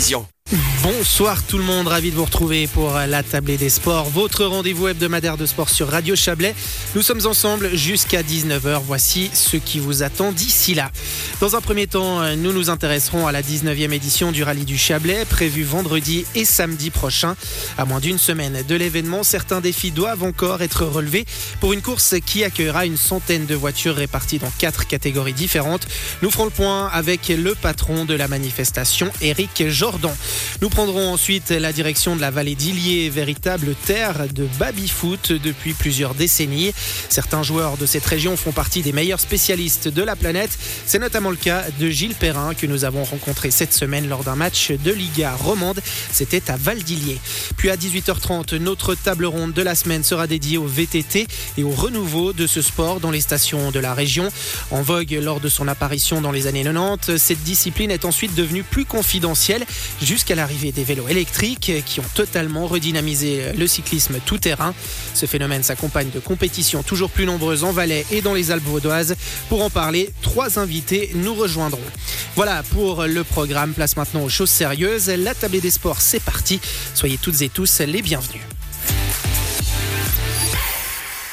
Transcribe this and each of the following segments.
vision. Bonsoir tout le monde, ravi de vous retrouver pour la tablée des sports, votre rendez-vous hebdomadaire de sport sur Radio Chablais. Nous sommes ensemble jusqu'à 19h. Voici ce qui vous attend d'ici là. Dans un premier temps, nous nous intéresserons à la 19e édition du Rallye du Chablais, prévue vendredi et samedi prochain. À moins d'une semaine de l'événement, certains défis doivent encore être relevés pour une course qui accueillera une centaine de voitures réparties dans quatre catégories différentes. Nous ferons le point avec le patron de la manifestation, Eric Jordan. Nous prendrons ensuite la direction de la vallée d'Illier, véritable terre de baby-foot depuis plusieurs décennies. Certains joueurs de cette région font partie des meilleurs spécialistes de la planète. C'est notamment le cas de Gilles Perrin que nous avons rencontré cette semaine lors d'un match de Liga romande. C'était à Val d'Illier. Puis à 18h30, notre table ronde de la semaine sera dédiée au VTT et au renouveau de ce sport dans les stations de la région. En vogue lors de son apparition dans les années 90, cette discipline est ensuite devenue plus confidentielle jusqu'à l'arrivée des vélos électriques qui ont totalement redynamisé le cyclisme tout-terrain. Ce phénomène s'accompagne de compétitions toujours plus nombreuses en Valais et dans les Alpes vaudoises. Pour en parler, trois invités nous rejoindront. Voilà pour le programme. Place maintenant aux choses sérieuses. La tablée des sports, c'est parti. Soyez toutes et tous les bienvenus.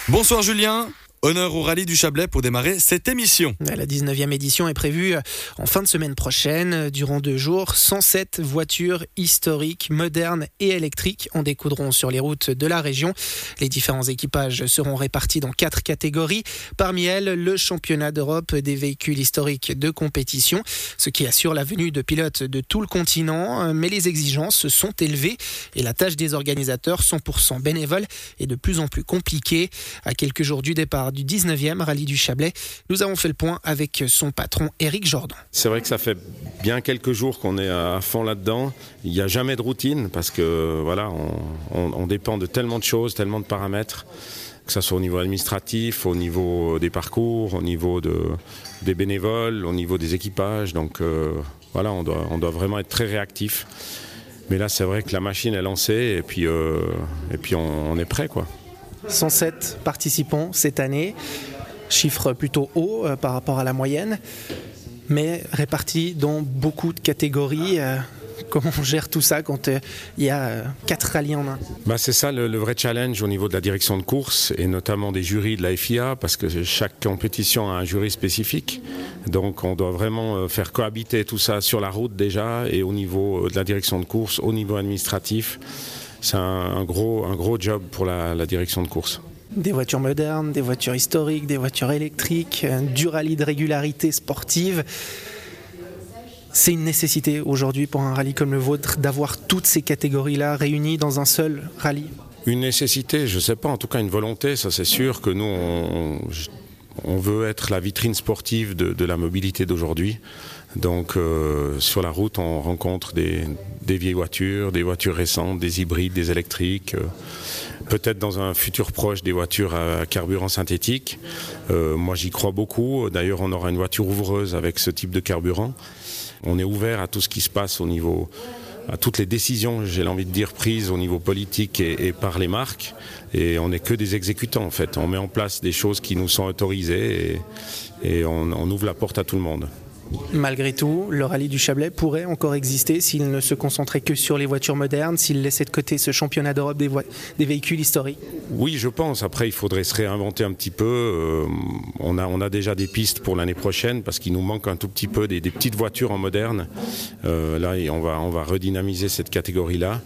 Bonsoir Julien. Honneur au rallye du Chablais pour démarrer cette émission. La 19e édition est prévue en fin de semaine prochaine. Durant deux jours, 107 voitures historiques, modernes et électriques en découdront sur les routes de la région. Les différents équipages seront répartis dans quatre catégories. Parmi elles, le championnat d'Europe des véhicules historiques de compétition, ce qui assure la venue de pilotes de tout le continent. Mais les exigences sont élevées et la tâche des organisateurs 100% bénévoles est de plus en plus compliquée. À quelques jours du départ du 19e rallye du Chablais. Nous avons fait le point avec son patron Eric Jordan. C'est vrai que ça fait bien quelques jours qu'on est à fond là-dedans. Il n'y a jamais de routine parce que voilà, on, dépend de tellement de choses, tellement de paramètres que ce soit au niveau administratif, au niveau des parcours, au niveau de, des bénévoles, au niveau des équipages. Donc euh, voilà, on doit, vraiment être très réactif. Mais là, c'est vrai que la machine est lancée et puis, euh, on, est prêt. 107 participants cette année, chiffre plutôt haut euh, par rapport à la moyenne, mais répartis dans beaucoup de catégories. Euh, comment on gère tout ça quand euh, il y a quatre rallyes en un? Bah C'est ça le, le, vrai challenge au niveau de la direction de course et notamment des jurys de la FIA parce que chaque compétition a un jury spécifique. Donc on doit vraiment faire cohabiter tout ça sur la route déjà et au niveau de la direction de course, au niveau administratif c'est un, un, gros, un gros job pour la, la, direction de course. Des voitures modernes, des voitures historiques, des voitures électriques, du rallye de régularité sportive. C'est une nécessité aujourd'hui pour un rallye comme le vôtre d'avoir toutes ces catégories-là réunies dans un seul rallye Une nécessité, je ne sais pas, en tout cas une volonté, ça c'est sûr que nous, on, on, veut être la vitrine sportive de, de la mobilité d'aujourd'hui. Donc euh, sur la route, on rencontre des, des, vieilles voitures, des voitures récentes, des hybrides, des électriques. Euh, Peut-être dans un futur proche des voitures à carburant synthétique. Euh, moi j'y crois beaucoup. D'ailleurs on aura une voiture ouvreuse avec ce type de carburant. On est ouvert à tout ce qui se passe au niveau à toutes les décisions, j'ai envie de dire, prises au niveau politique et, et par les marques. Et on n'est que des exécutants, en fait. On met en place des choses qui nous sont autorisées et, et on, on ouvre la porte à tout le monde. Malgré tout, le rallye du Chablais pourrait encore exister s'il ne se concentrait que sur les voitures modernes, s'il laissait de côté ce championnat d'Europe des, véhicules historiques Oui, je pense. Après, il faudrait se réinventer un petit peu. Euh, on, a, déjà des pistes pour l'année prochaine parce qu'il nous manque un tout petit peu des, petites voitures en moderne. Euh, là, on va, on va redynamiser cette catégorie-là.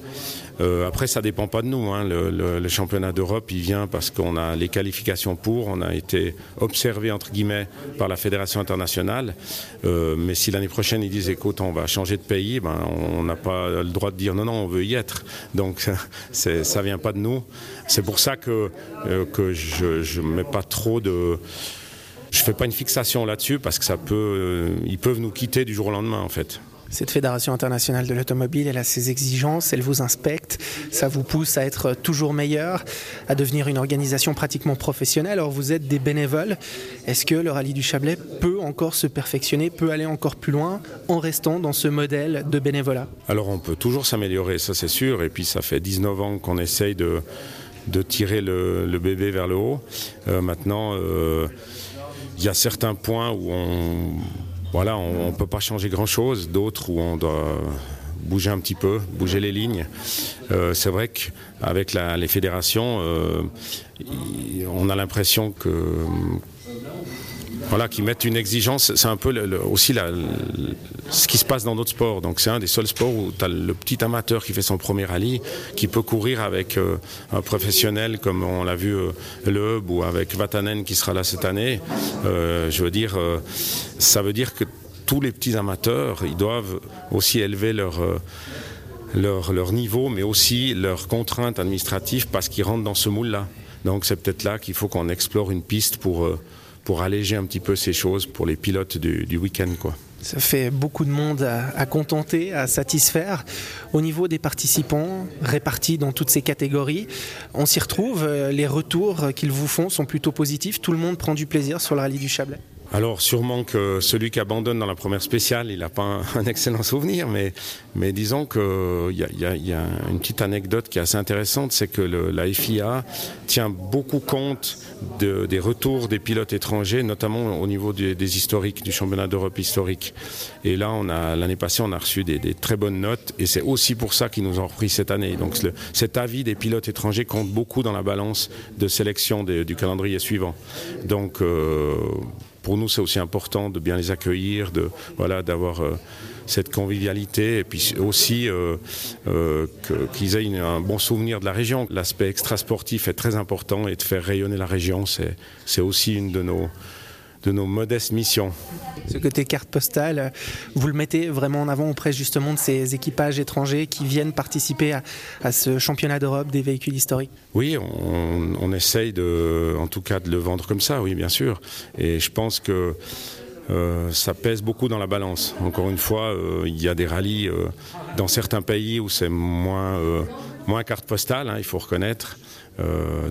Euh, après, ça dépend pas de nous. Hein. Le, championnat d'Europe, il vient parce qu'on a les qualifications pour. On a été observé entre guillemets par la fédération internationale. Euh, mais si l'année prochaine ils disent écoute, on va changer de pays, ben, on n'a pas le droit de dire non, non, on veut y être. Donc ça vient pas de nous. C'est pour ça que euh, je ne mets pas trop de je fais pas une fixation là-dessus parce que ça peut, ils peuvent nous quitter du jour au lendemain en fait. Cette fédération internationale de l'automobile, elle a ses exigences, elle vous inspecte, ça vous pousse à être toujours meilleur, à devenir une organisation pratiquement professionnelle. Alors vous êtes des bénévoles. Est-ce que le rallye du Chablais peut encore se perfectionner, peut aller encore plus loin en restant dans ce modèle de bénévolat? Alors on peut toujours s'améliorer, ça c'est sûr. Et puis ça fait 19 ans qu'on essaye de, de tirer le, bébé vers le haut. Euh, maintenant, euh, il y a certains points où on voilà, on ne peut pas changer grand-chose, d'autres où on doit bouger un petit peu, bouger les lignes. c'est vrai qu'avec les fédérations, on a l'impression que voilà, qui mettent une exigence. C'est un peu aussi ce qui se passe dans d'autres sports. Donc c'est un des seuls sports où tu le petit amateur qui fait son premier rallye, qui peut courir avec euh, un professionnel comme on l'a vu euh, le Hub ou avec Vatanen qui sera là cette année. Euh, je veux dire, ça veut dire que tous les petits amateurs, ils doivent aussi élever leur leur, leur, niveau, mais aussi leurs contraintes administratives parce qu'ils rentrent dans ce moule-là. Donc c'est peut-être là qu'il faut qu'on explore une piste pour, pour alléger un petit peu ces choses pour les pilotes du, week-end. Quoi. Ça fait beaucoup de monde à, contenter, à satisfaire. Au niveau des participants répartis dans toutes ces catégories, on s'y retrouve. Les retours qu'ils vous font sont plutôt positifs. Tout le monde prend du plaisir sur le rallye du Chablais. Alors sûrement que celui qui abandonne dans la première spéciale, il n'a pas un, excellent souvenir, mais, mais disons qu'il y, y, a une petite anecdote qui est assez intéressante, c'est que le, la FIA tient beaucoup compte de, des retours des pilotes étrangers, notamment au niveau des, des historiques, du championnat d'Europe historique. Et là, on a l'année passée, on a reçu des, des très bonnes notes, et c'est aussi pour ça qu'ils nous ont repris cette année. Donc le, cet avis des pilotes étrangers compte beaucoup dans la balance de sélection des, du calendrier suivant. Donc euh, pour nous, c'est aussi important de bien les accueillir, de voilà, d'avoir euh, cette convivialité et puis aussi euh, euh, qu'ils aient un bon souvenir de la région. L'aspect extrasportif est très important et de faire rayonner la région, c'est aussi une de nos de nos modestes missions. Ce côté carte postale, vous le mettez vraiment en avant auprès justement de ces équipages étrangers qui viennent participer à, ce championnat d'Europe des véhicules historiques Oui, on, essaye de, en tout cas de le vendre comme ça, oui bien sûr. Et je pense que euh, ça pèse beaucoup dans la balance. Encore une fois, euh, il y a des rallyes euh, dans certains pays où c'est moins, moins carte postale, hein, il faut reconnaître.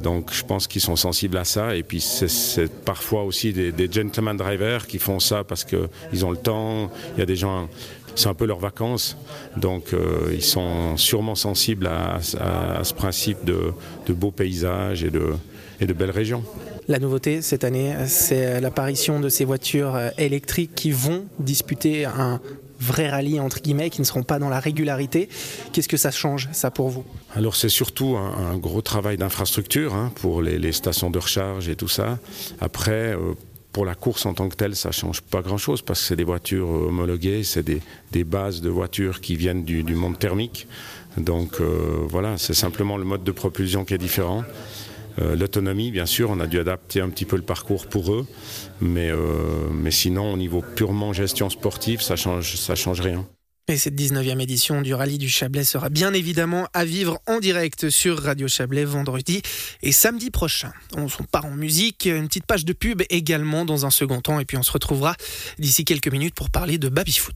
Donc je pense qu'ils sont sensibles à ça. Et puis c'est parfois aussi des, des, gentleman drivers qui font ça parce qu'ils ont le temps. Il y a des gens, c'est un peu leurs vacances. Donc ils sont sûrement sensibles à, ce principe de, de beaux paysages et de, et de belles régions. La nouveauté cette année, c'est l'apparition de ces voitures euh, électriques qui vont disputer un vrai rallye entre guillemets, qui ne seront pas dans la régularité. Qu'est-ce que ça change, ça, pour vous? Alors c'est surtout un, gros travail d'infrastructure hein, pour les, stations de recharge et tout ça. Après, euh, pour la course en tant que telle, ça change pas grand-chose parce que c'est des voitures homologuées, c'est des, bases de voitures qui viennent du, du monde thermique. Donc euh, voilà, c'est simplement le mode de propulsion qui est différent. Euh, l'autonomie, bien sûr, on a dû adapter un petit peu le parcours pour eux, mais, euh, mais sinon, au niveau purement gestion sportive, ça change, ça change rien. Et cette 19e édition du Rallye du Chablais sera bien évidemment à vivre en direct sur Radio Chablais vendredi et samedi prochain. On part en musique, une petite page de pub également dans un second temps et puis on se retrouvera d'ici quelques minutes pour parler de baby-foot.